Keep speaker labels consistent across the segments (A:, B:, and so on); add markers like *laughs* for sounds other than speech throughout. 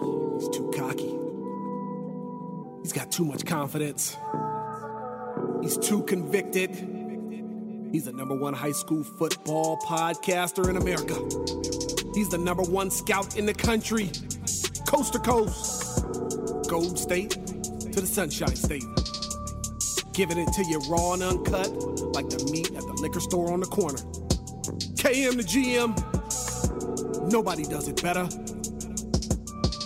A: He's too cocky. He's got too much confidence. He's too convicted. He's the number one high school football podcaster in America. He's the number one scout in the country, coast to coast, Gold State to the Sunshine State. Giving it to you raw and uncut, like the meat at the liquor store on the corner. KM the GM, nobody does it better.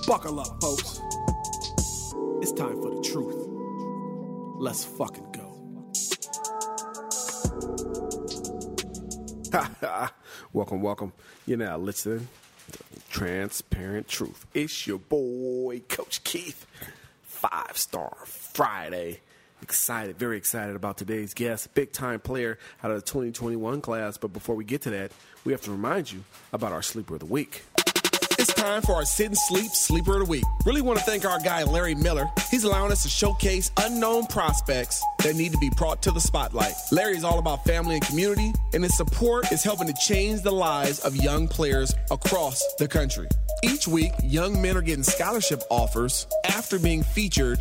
A: Buckle up, folks. It's time for the truth. Let's fucking go. *laughs* welcome, welcome. You're now listening to Transparent Truth. It's your boy, Coach Keith. Five Star Friday. Excited, very excited about today's guest, big time player out of the 2021 class. But before we get to that, we have to remind you about our sleeper of the week. It's time for our Sit and Sleep Sleeper of the Week. Really want to thank our guy, Larry Miller. He's allowing us to showcase unknown prospects that need to be brought to the spotlight. Larry is all about family and community, and his support is helping to change the lives of young players across the country. Each week, young men are getting scholarship offers after being featured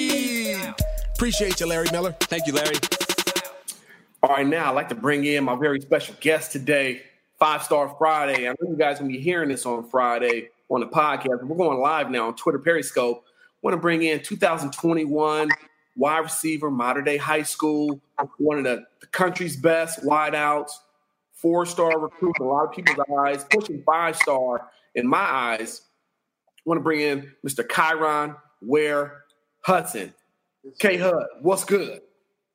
A: Appreciate you, Larry Miller.
B: Thank you, Larry.
C: All right, now I'd like to bring in my very special guest today, Five Star Friday. I know you guys will be hearing this on Friday on the podcast. We're going live now on Twitter Periscope. Want to bring in 2021 wide receiver, Mater Dei high school, one of the, the country's best wideouts, four star recruit in a lot of people's eyes, pushing five star in my eyes. I want to bring in Mr. Kyron Ware Hudson. K Hud, what's good?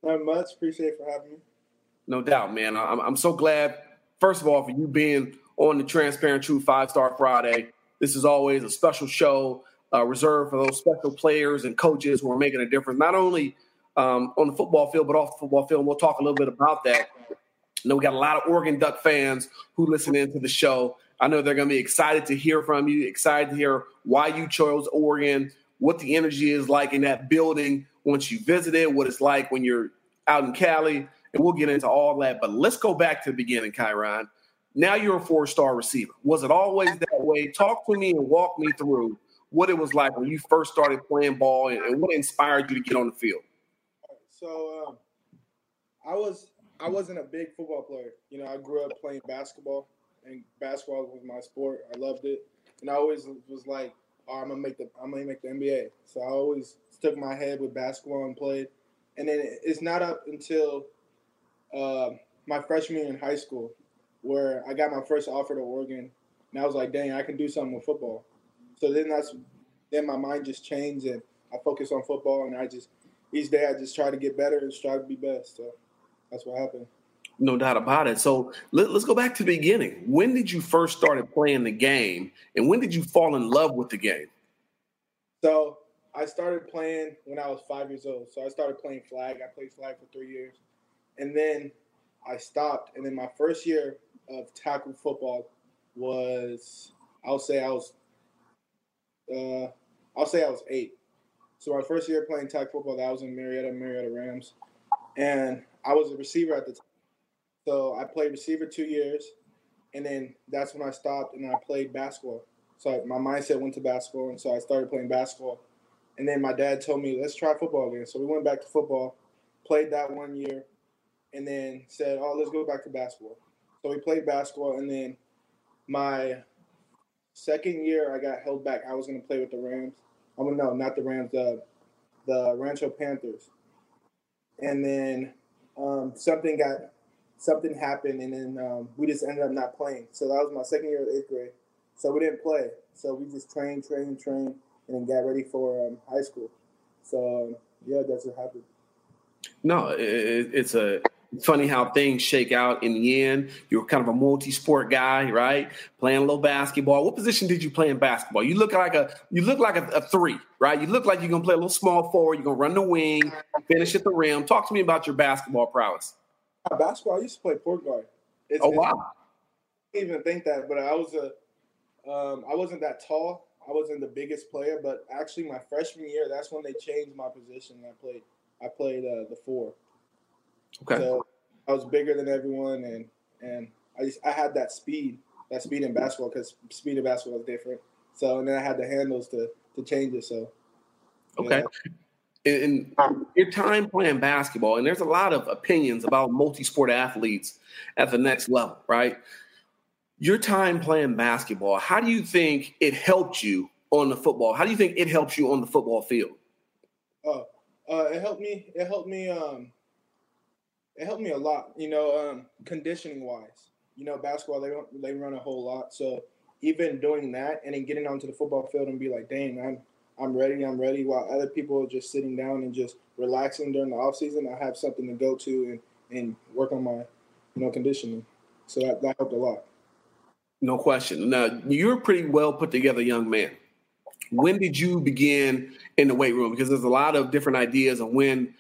D: Not much. Appreciate it for having me.
C: No doubt, man. I'm, I'm so glad, first of all, for you being on the Transparent Truth Five Star Friday. This is always a special show uh, reserved for those special players and coaches who are making a difference, not only um, on the football field, but off the football field. And we'll talk a little bit about that. I know we got a lot of Oregon Duck fans who listen into the show. I know they're going to be excited to hear from you, excited to hear why you chose Oregon, what the energy is like in that building once you visit it, what it's like when you're out in Cali, and we'll get into all that. But let's go back to the beginning, Kyron. Now you're a four star receiver. Was it always that way? Talk to me and walk me through what it was like when you first started playing ball and, and what inspired you to get on the field.
D: So um, I was I wasn't a big football player. You know, I grew up playing basketball, and basketball was my sport. I loved it, and I always was like, oh, "I'm gonna make the I'm gonna make the NBA." So I always stuck my head with basketball and played. And then it's not up until uh, my freshman year in high school where I got my first offer to Oregon, and I was like, "Dang, I can do something with football." So then that's then my mind just changed, and I focused on football, and I just each day I just try to get better and strive to be best. So that's what happened.
C: No doubt about it. So let, us go back to the beginning. When did you first started playing the game, and when did you fall in love with the game?
D: So I started playing when I was five years old. So I started playing flag. I played flag for three years, and then I stopped. And then my first year of tackle football was I'll say I was uh, I'll say I was eight. So my first year playing tackle football, that was in Marietta, Marietta Rams, and I was a receiver at the time. So I played receiver two years, and then that's when I stopped and I played basketball. So my mindset went to basketball, and so I started playing basketball. And then my dad told me, let's try football again. So we went back to football, played that one year, and then said, oh, let's go back to basketball. So we played basketball, and then my second year I got held back. I was going to play with the Rams. I mean, no, not the Rams. The the Rancho Panthers. And then um, something got something happened, and then um, we just ended up not playing. So that was my second year of eighth grade. So we didn't play. So we just trained, trained, trained, and then got ready for um, high school. So um, yeah, that's what happened.
A: No, it, it's a it's funny how things shake out in the end. You're kind of a multi-sport guy, right? Playing a little basketball. What position did you play in basketball? You look like a you look like a, a three, right? You look like you're gonna play a little small forward. You're gonna run the wing, finish at the rim. Talk to me about your basketball prowess.
D: Basketball, I used to play point guard.
A: It's, oh wow!
D: I didn't even think that, but I was a um, I wasn't that tall. I wasn't the biggest player, but actually my freshman year, that's when they changed my position. I played I played uh, the four. Okay. So I was bigger than everyone, and and I just I had that speed, that speed in basketball because speed in basketball is different. So and then I had the handles to to change it. So.
A: Okay. In your time playing basketball, and there's a lot of opinions about multi-sport athletes at the next level, right? Your time playing basketball, how do you think it helped you on the football? How do you think it helps you on the football field?
D: Oh, uh, it helped me. It helped me. Um, it helped me a lot. You know, um, conditioning wise. You know, basketball they don't they run a whole lot. So even doing that and then getting onto the football field and be like, dang, I'm I'm ready, I'm ready. While other people are just sitting down and just relaxing during the off season, I have something to go to and and work on my you know conditioning. So that that helped a lot.
A: No question. Now you're a pretty well put together young man. When did you begin in the weight room? Because there's a lot of different ideas on when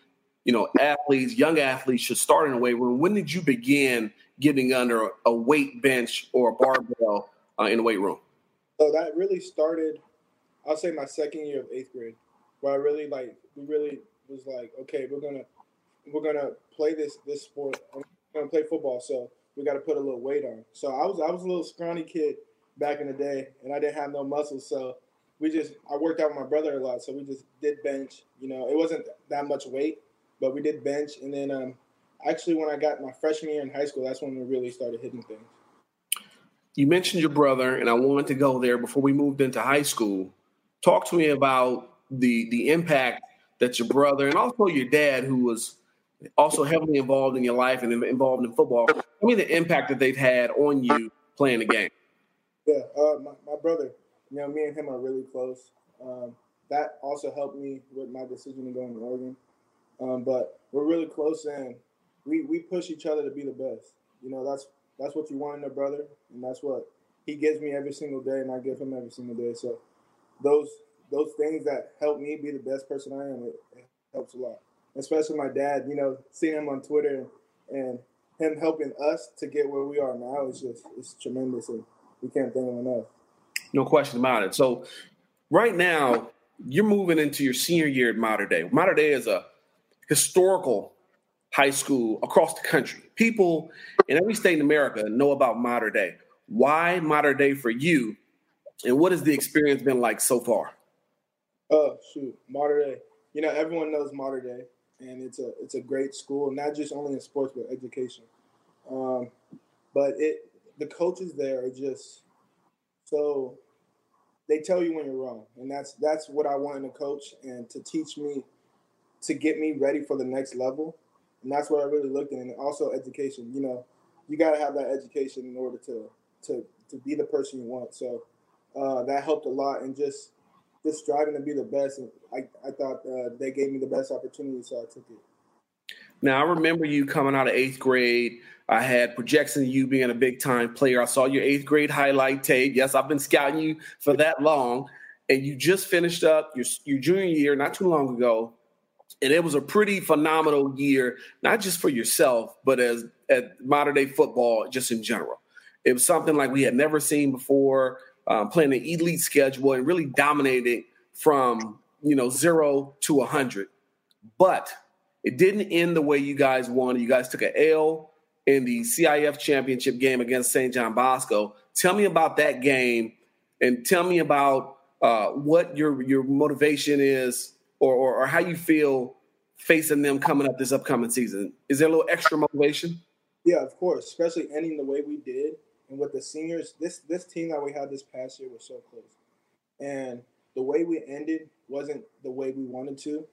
A: you know, athletes, young athletes should start in a weight room. When did you begin getting under a weight bench or a barbell uh, in the weight room?
D: So that really started, I'll say my second year of eighth grade, where I really like, we really was like, okay, we're gonna, we're gonna play this this sport. We're gonna play football, so we got to put a little weight on. So I was I was a little scrawny kid back in the day, and I didn't have no muscles, so we just I worked out with my brother a lot, so we just did bench. You know, it wasn't that much weight, but we did bench, and then um, actually when I got my freshman year in high school, that's when we really started hitting things.
A: You mentioned your brother, and I wanted to go there before we moved into high school. Talk to me about the the impact that your brother and also your dad, who was also heavily involved in your life and involved in football. Tell me the impact that they've had on you playing the game.
D: Yeah, uh, my, my brother, you know, me and him are really close. Um, that also helped me with my decision to go in Oregon. Um, but we're really close and we, we push each other to be the best. You know, that's that's what you want in a brother, and that's what he gives me every single day, and I give him every single day. So those those things that help me be the best person I am, it, it helps a lot. Especially my dad, you know, seeing him on Twitter and him helping us to get where we are now is just it's tremendous, and we can't thank him enough.
A: No question about it. So right now, you're moving into your senior year at Mater Dei. Mater Dei is a historical high school across the country. People in every state in America know about Mater Dei. Why Mater Dei for you? And what has the experience been like so far?
D: Oh shoot, Mater Dei. You know, everyone knows Mater Dei, and it's a it's a great school, not just only in sports but education. Um, but it the coaches there are just so they tell you when you're wrong, and that's that's what I want in a coach, and to teach me to get me ready for the next level. And that's what I really looked at. And also education. You know, you got to have that education in order to to to be the person you want. So uh, that helped a lot, and just just striving to be the best. And I I thought uh, they gave me the best opportunity, so I took it.
A: Now I remember you coming out of eighth grade. I had projections of you being a big time player. I saw your eighth grade highlight tape. Yes, I've been scouting you for that long, and you just finished up your your junior year not too long ago and it was a pretty phenomenal year, not just for yourself, but as at Mater Dei football just in general. It was something like we had never seen before, um, playing an elite schedule and really dominating from you know zero to a hundred. But it didn't end the way you guys wanted. You guys took an L in the CIF championship game against St. John Bosco. Tell me about that game, and tell me about uh, what your your motivation is or, or, or how you feel facing them coming up this upcoming season? Is there a little extra motivation?
D: Yeah, of course, especially ending the way we did. And with the seniors, this this team that we had this past year was so close. And the way we ended wasn't the way we wanted to.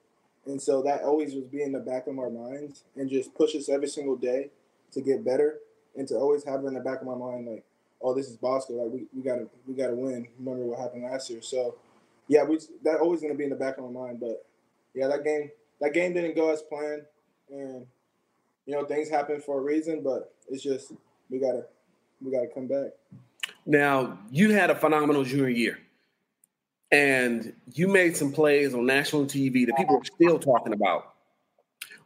D: And so that always was being in the back of our minds and just push us every single day to get better and to always have it in the back of my mind like, oh, this is Bosco. Like we, we gotta we gotta win. Remember what happened last year. So yeah, we that always gonna be in the back of my mind. But yeah, that game that game didn't go as planned and you know, things happen for a reason, but it's just we gotta we gotta come back.
A: Now, you had a phenomenal junior year. And you made some plays on national TV that people are still talking about.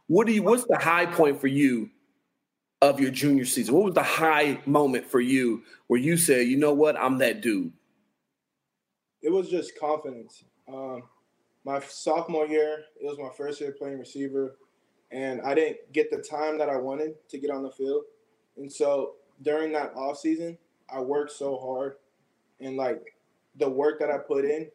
A: What do you what's the high point for you of your junior season? What was the high moment for you where you said, you know what, I'm that dude?
D: It was just confidence. Um, my sophomore year, it was my first year playing receiver, and I didn't get the time that I wanted to get on the field. And so during that off season, I worked so hard, and like the work that I put in,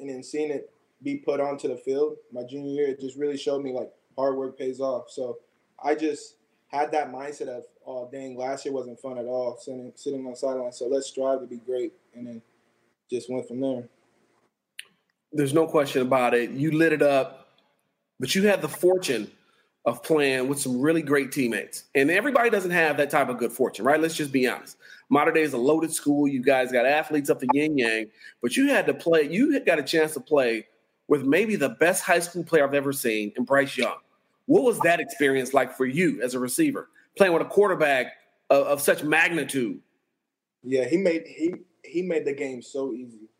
D: and then seeing it be put onto the field my junior year, it just really showed me like hard work pays off. So I just had that mindset of, oh dang, last year wasn't fun at all, sitting sitting on the sideline. So let's strive to be great, and then just went from there.
A: There's no question about it. You lit it up, but you had the fortune of playing with some really great teammates. And everybody doesn't have that type of good fortune, right? Let's just be honest. Mater Dei is a loaded school. You guys got athletes up the yin yang, but you had to play, you got a chance to play with maybe the best high school player I've ever seen in Bryce Young. What was that experience like for you as a receiver, playing with a quarterback of, of such magnitude?
D: Yeah, he made he he made the game so easy.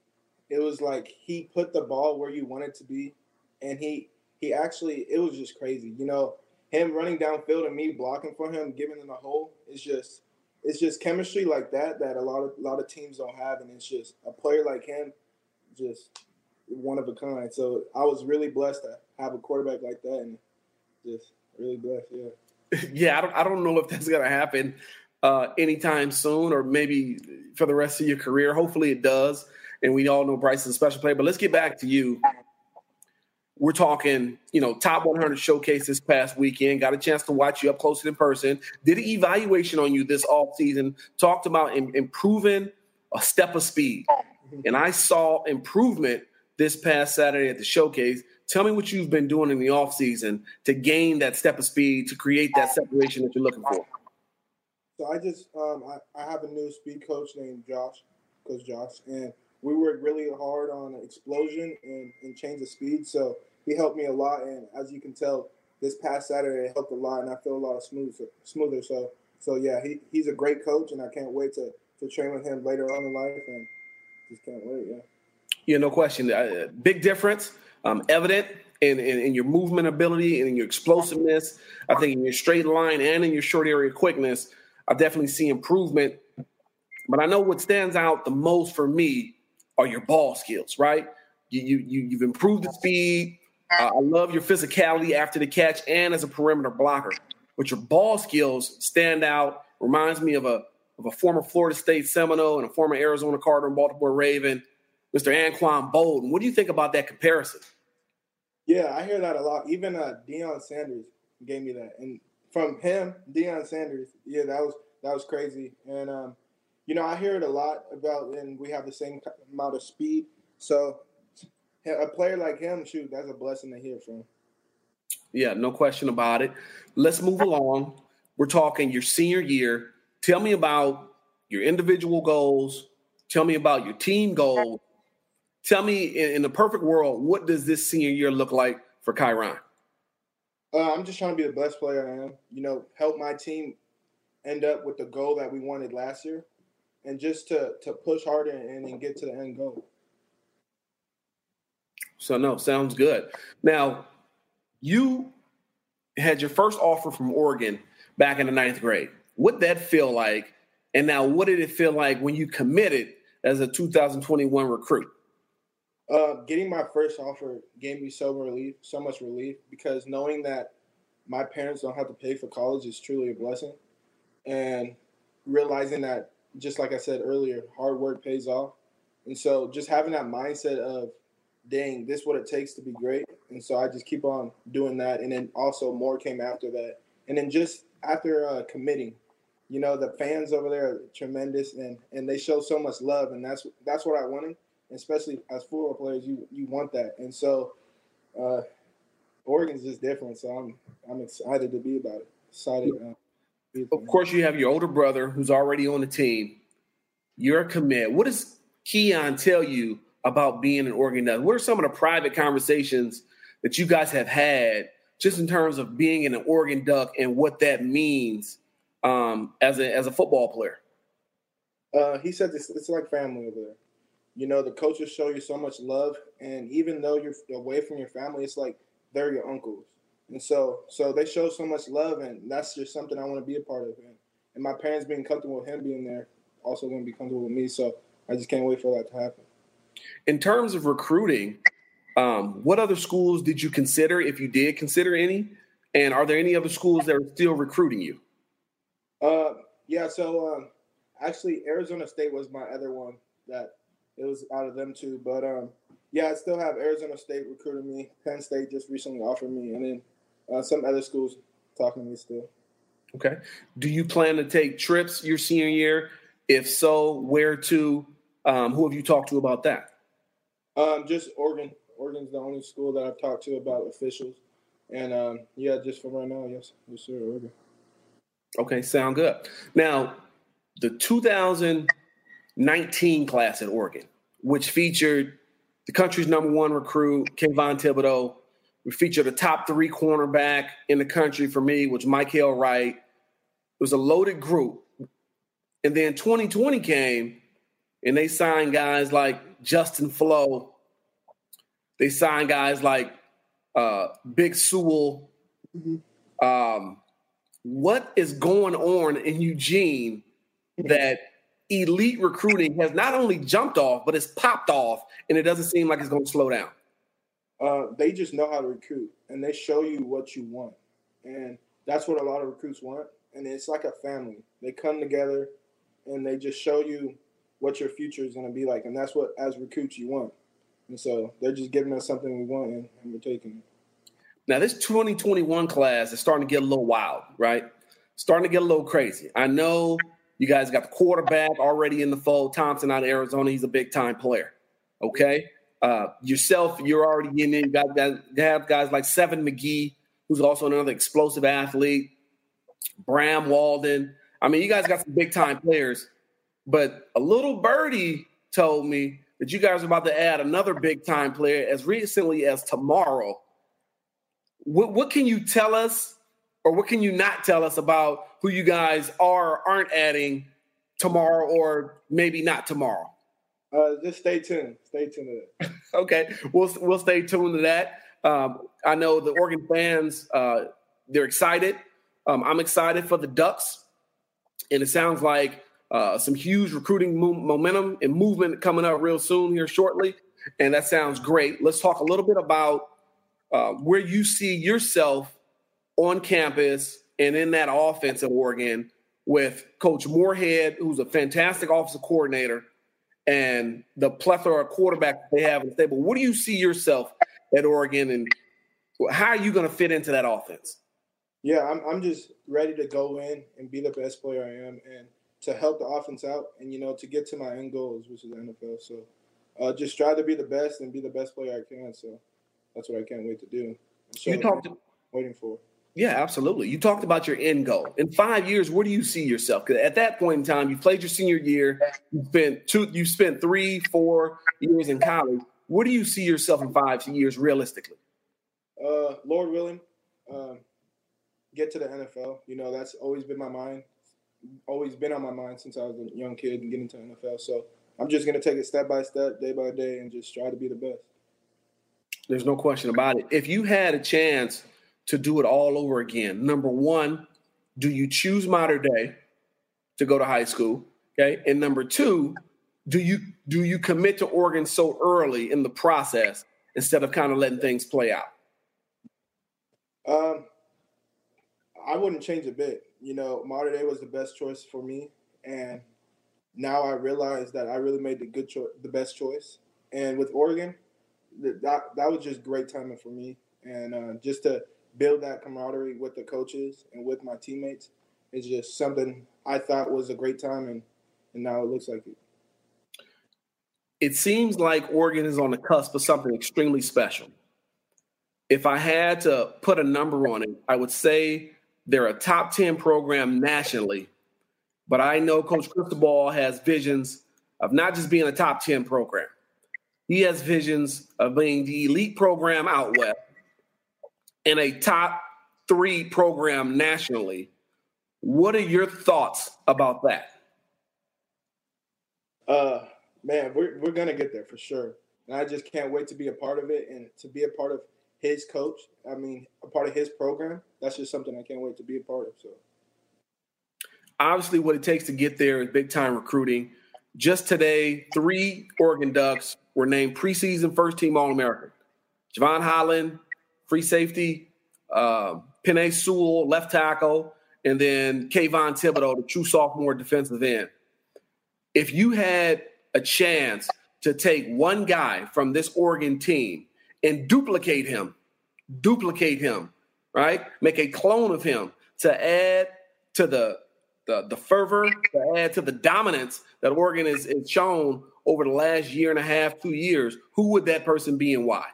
D: It was like he put the ball where you want it to be, and he he actually it was just crazy. You know, him running downfield and me blocking for him, giving him a hole. It's just it's just chemistry like that that a lot of a lot of teams don't have, and it's just a player like him, just one of a kind. So I was really blessed to have a quarterback like that, and just really blessed. Yeah. *laughs*
A: yeah, I don't I don't know if that's gonna happen uh, anytime soon, or maybe for the rest of your career. Hopefully, it does. And we all know Bryce is a special player. But let's get back to you we're talking, you know, top 100 showcase this past weekend. Got a chance to watch you up close in person. Did an evaluation on you this off season. Talked about in, improving a step of speed, and I saw improvement this past Saturday at the showcase. Tell me what you've been doing in the off season to gain that step of speed to create that separation that you're looking for.
D: So I just um, I, I have a new speed coach named Josh, Coach Josh, and we work really hard on explosion and, and change of speed. So he helped me a lot, and as you can tell, this past Saturday it helped a lot, and I feel a lot of smooth, smoother. So, so yeah, he, he's a great coach, and I can't wait to to train with him later on in life, and just can't wait. Yeah.
A: Yeah, no question. Uh, big difference, um, evident in, in, in, your movement ability and in your explosiveness. I think in your straight line and in your short area quickness, I definitely see improvement. But I know what stands out the most for me are your ball skills, right? You, you, you've improved the speed, uh, I love your physicality after the catch and as a perimeter blocker. But your ball skills stand out. Reminds me of a of a former Florida State Seminole and a former Arizona Cardinal and Baltimore Raven, Mr. Anquan Boldin. What do you think about that comparison?
D: Yeah, I hear that a lot. Even uh, Deion Sanders gave me that, and from him, Deion Sanders, yeah, that was that was crazy. And um, you know, I hear it a lot about, and we have the same amount of speed. So a player like him, shoot, that's a blessing to hear from.
A: Yeah, no question about it. Let's move along. We're talking your senior year. Tell me about your individual goals. Tell me about your team goals. Tell me, in, in the perfect world, what does this senior year look like for Kyron?
D: Uh, I'm just trying to be the best player I am. You know, help my team end up with the goal that we wanted last year, and just to to push harder and, and get to the end goal.
A: So no, sounds good. Now, you had your first offer from Oregon back in the ninth grade. What did that feel like? And now, what did it feel like when you committed as a 2021 recruit?
D: Uh, getting my first offer gave me so relief, so much relief, because knowing that my parents don't have to pay for college is truly a blessing, and realizing that, just like I said earlier, hard work pays off, and so just having that mindset of dang, this is what it takes to be great. And so I just keep on doing that. And then also more came after that. And then just after uh, committing, you know the fans over there are tremendous and and they show so much love. And that's that's what I wanted. Especially as football players you you want that. And so uh Oregon's just different. So I'm I'm excited to be about it. Excited uh,
A: of course you have your older brother who's already on the team. You're a commit what does Keon tell you about being an Duck what are some of the private conversations that you guys have had just in terms of being an Oregon Duck and what that means um, as a as a football player?
D: Uh, he said it's, it's like family over there. You know, the coaches show you so much love, and even though you're away from your family, it's like they're your uncles, and so so they show so much love, and that's just something I want to be a part of. And, and my parents being comfortable with him being there, also going to be comfortable with me. So I just can't wait for that to happen.
A: In terms of recruiting, um, what other schools did you consider, if you did consider any? And are there any other schools that are still recruiting you?
D: Uh, yeah. So um, actually, Arizona State was my other one that it was out of them two. But um, yeah, I still have Arizona State recruiting me. Penn State just recently offered me, and then uh, some other schools talking to me still.
A: Okay. Do you plan to take trips your senior year? If so, where to? Um, who have you talked to about that?
D: Um, just Oregon. Oregon's the only school that I've talked to about officials. And um, yeah, just for right now, yes, yes, sir, Oregon.
A: Okay, sound good. Now, the 2019 class at Oregon, which featured the country's number one recruit, Kayvon Thibodeaux. We featured a top three cornerback in the country for me, which Mykael Wright. It was a loaded group. And then 2020 came and they signed guys like Justin Flowe. They signed guys like uh, Big Sewell. Mm-hmm. Um, what is going on in Eugene that elite recruiting has not only jumped off, but it's popped off, and it doesn't seem like it's going to slow down?
D: Uh, they just know how to recruit, and they show you what you want, and that's what a lot of recruits want. And it's like a family. They come together, and they just show you what your future is going to be like, and that's what as recruits you want. And so they're just giving us something we want, and, and we're taking it.
A: Now, this 2021 class is starting to get a little wild, right? Starting to get a little crazy. I know you guys got the quarterback already in the fold. Thompson out of Arizona, he's a big time player. Okay. Uh, yourself, you're already in. You got guys, have guys like Seven McGee, who's also another explosive athlete. Bram Walden. I mean, you guys got some big time players, but a little birdie told me that you guys are about to add another big time player as recently as tomorrow what, what can you tell us or what can you not tell us about who you guys are or aren't adding tomorrow or maybe not tomorrow?
D: Uh, just stay tuned. Stay tuned to
A: that. *laughs* okay, we'll we'll stay tuned to that. Um, I know the Oregon fans uh, they're excited. Um, I'm excited for the Ducks, and it sounds like uh, some huge recruiting mo- momentum and movement coming up real soon here shortly, and that sounds great. Let's talk a little bit about uh, where you see yourself on campus and in that offense at Oregon with Coach Moorhead, who's a fantastic offensive coordinator, and the plethora of quarterbacks they have in the stable. What do you see yourself at Oregon, and how are you going to fit into that offense?
D: Yeah, I'm, I'm just ready to go in and be the best player I am, and to help the offense out, and you know to get to my end goals, which is the NFL. So, uh, just try to be the best and be the best player I can. So, that's what I can't wait to do.
A: You talked
D: waiting for.
A: Yeah, absolutely. You talked about your end goal. In five years, where do you see yourself? Because at that point in time, you played your senior year. You spent two. You spent three, four years in college. Where do you see yourself in five years, realistically?
D: Uh, Lord willing, um, get to the NFL. You know, that's always been my mind. Always been on my mind since I was a young kid and getting to NFL. So I'm just gonna take it step by step, day by day, and just try to be the best.
A: There's no question about it. If you had a chance to do it all over again, number one, do you choose Mater Dei to go to high school? Okay. And number two, do you do you commit to Oregon so early in the process instead of kind of letting things play out?
D: Um, I wouldn't change a bit. You know, Mater Dei was the best choice for me, and now I realize that I really made the good choice, the best choice. And with Oregon, that that was just great timing for me, and uh, just to build that camaraderie with the coaches and with my teammates is just something I thought was a great time, and and now it looks like it.
A: It seems like Oregon is on the cusp of something extremely special. If I had to put a number on it, I would say they're a top 10 program nationally. But I know Coach Cristobal has visions of not just being a top 10 program. He has visions of being the elite program out west and a top three program nationally. What are your thoughts about that?
D: Uh, man, we're we're gonna get there for sure, and I just can't wait to be a part of it and to be a part of his coach. I mean, a part of his program. That's just something I can't wait to be a part of. So,
A: obviously, what it takes to get there is big time recruiting. Just today, three Oregon Ducks were named preseason first team All American. Jevon Holland, free safety, uh, Penei Sewell, left tackle, and then Kayvon Thibodeaux, the true sophomore defensive end. If you had a chance to take one guy from this Oregon team and duplicate him, duplicate him, right? Make a clone of him to add to the the, the fervor, to add to the dominance that Oregon has, shown over the last year and a half, two years, who would that person be and why?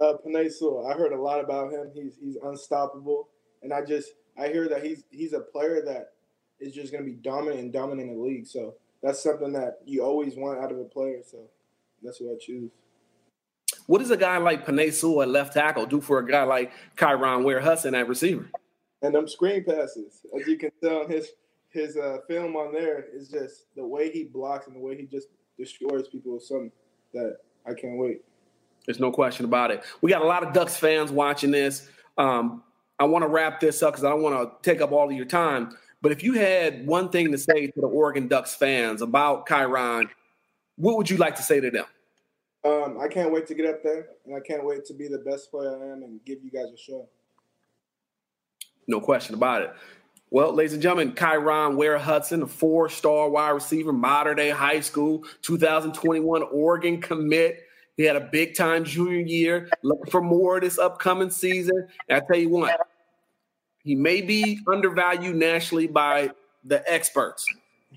D: Uh, Penei Sewell. I heard a lot about him. He's he's unstoppable, and I just I hear that he's he's a player that is just going to be dominant and dominant in the league. So that's something that you always want out of a player. So that's what I choose.
A: What does a guy like Sewell at left tackle do for a guy like Kyron Ware Hudson at receiver?
D: And them screen passes, as you can tell in his his uh, film on there, is just the way he blocks and the way he just destroys people is something that I can't wait.
A: There's no question about it. We got a lot of Ducks fans watching this. Um, I want to wrap this up because I don't want to take up all of your time. But if you had one thing to say to the Oregon Ducks fans about Kyron, what would you like to say to them?
D: Um, I can't wait to get up there, and I can't wait to be the best player I am and give you guys a show.
A: No question about it. Well, ladies and gentlemen, Kyron Ware Hudson, a four star wide receiver, Mater Dei high school, 2021 Oregon commit. He had a big time junior year, looking for more this upcoming season. And I tell you what, he may be undervalued nationally by the experts,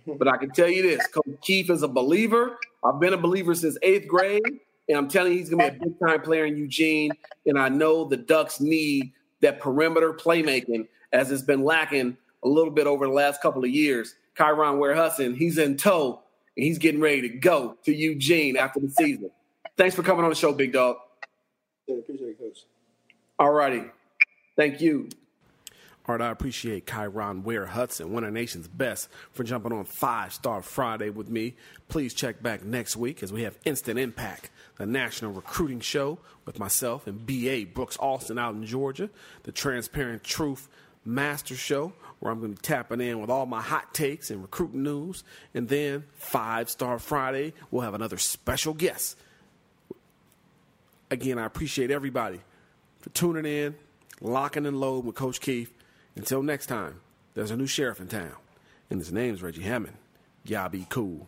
A: but I can tell you this Coach Keith is a believer. I've been a believer since eighth grade, and I'm telling you, he's going to be a big time player in Eugene. And I know the Ducks need that perimeter playmaking as it's been lacking a little bit over the last couple of years. Kyron Ware Hudson, he's in tow, and he's getting ready to go to Eugene after the season. Thanks for coming on the show, big dog.
D: Yeah, appreciate it, Coach.
A: All righty. Thank you.
E: I appreciate Kyron Ware Hudson, one of the nation's best, for jumping on Five Star Friday with me. Please check back next week as we have Instant Impact, the national recruiting show with myself and BA Brooks Austin out in Georgia, the Transparent Truth Master Show, where I'm going to be tapping in with all my hot takes and recruiting news. And then Five Star Friday, we'll have another special guest. Again, I appreciate everybody for tuning in, locking and loading with Coach Keith. Until next time, there's a new sheriff in town, and his name's Reggie Hammond. Y'all be cool.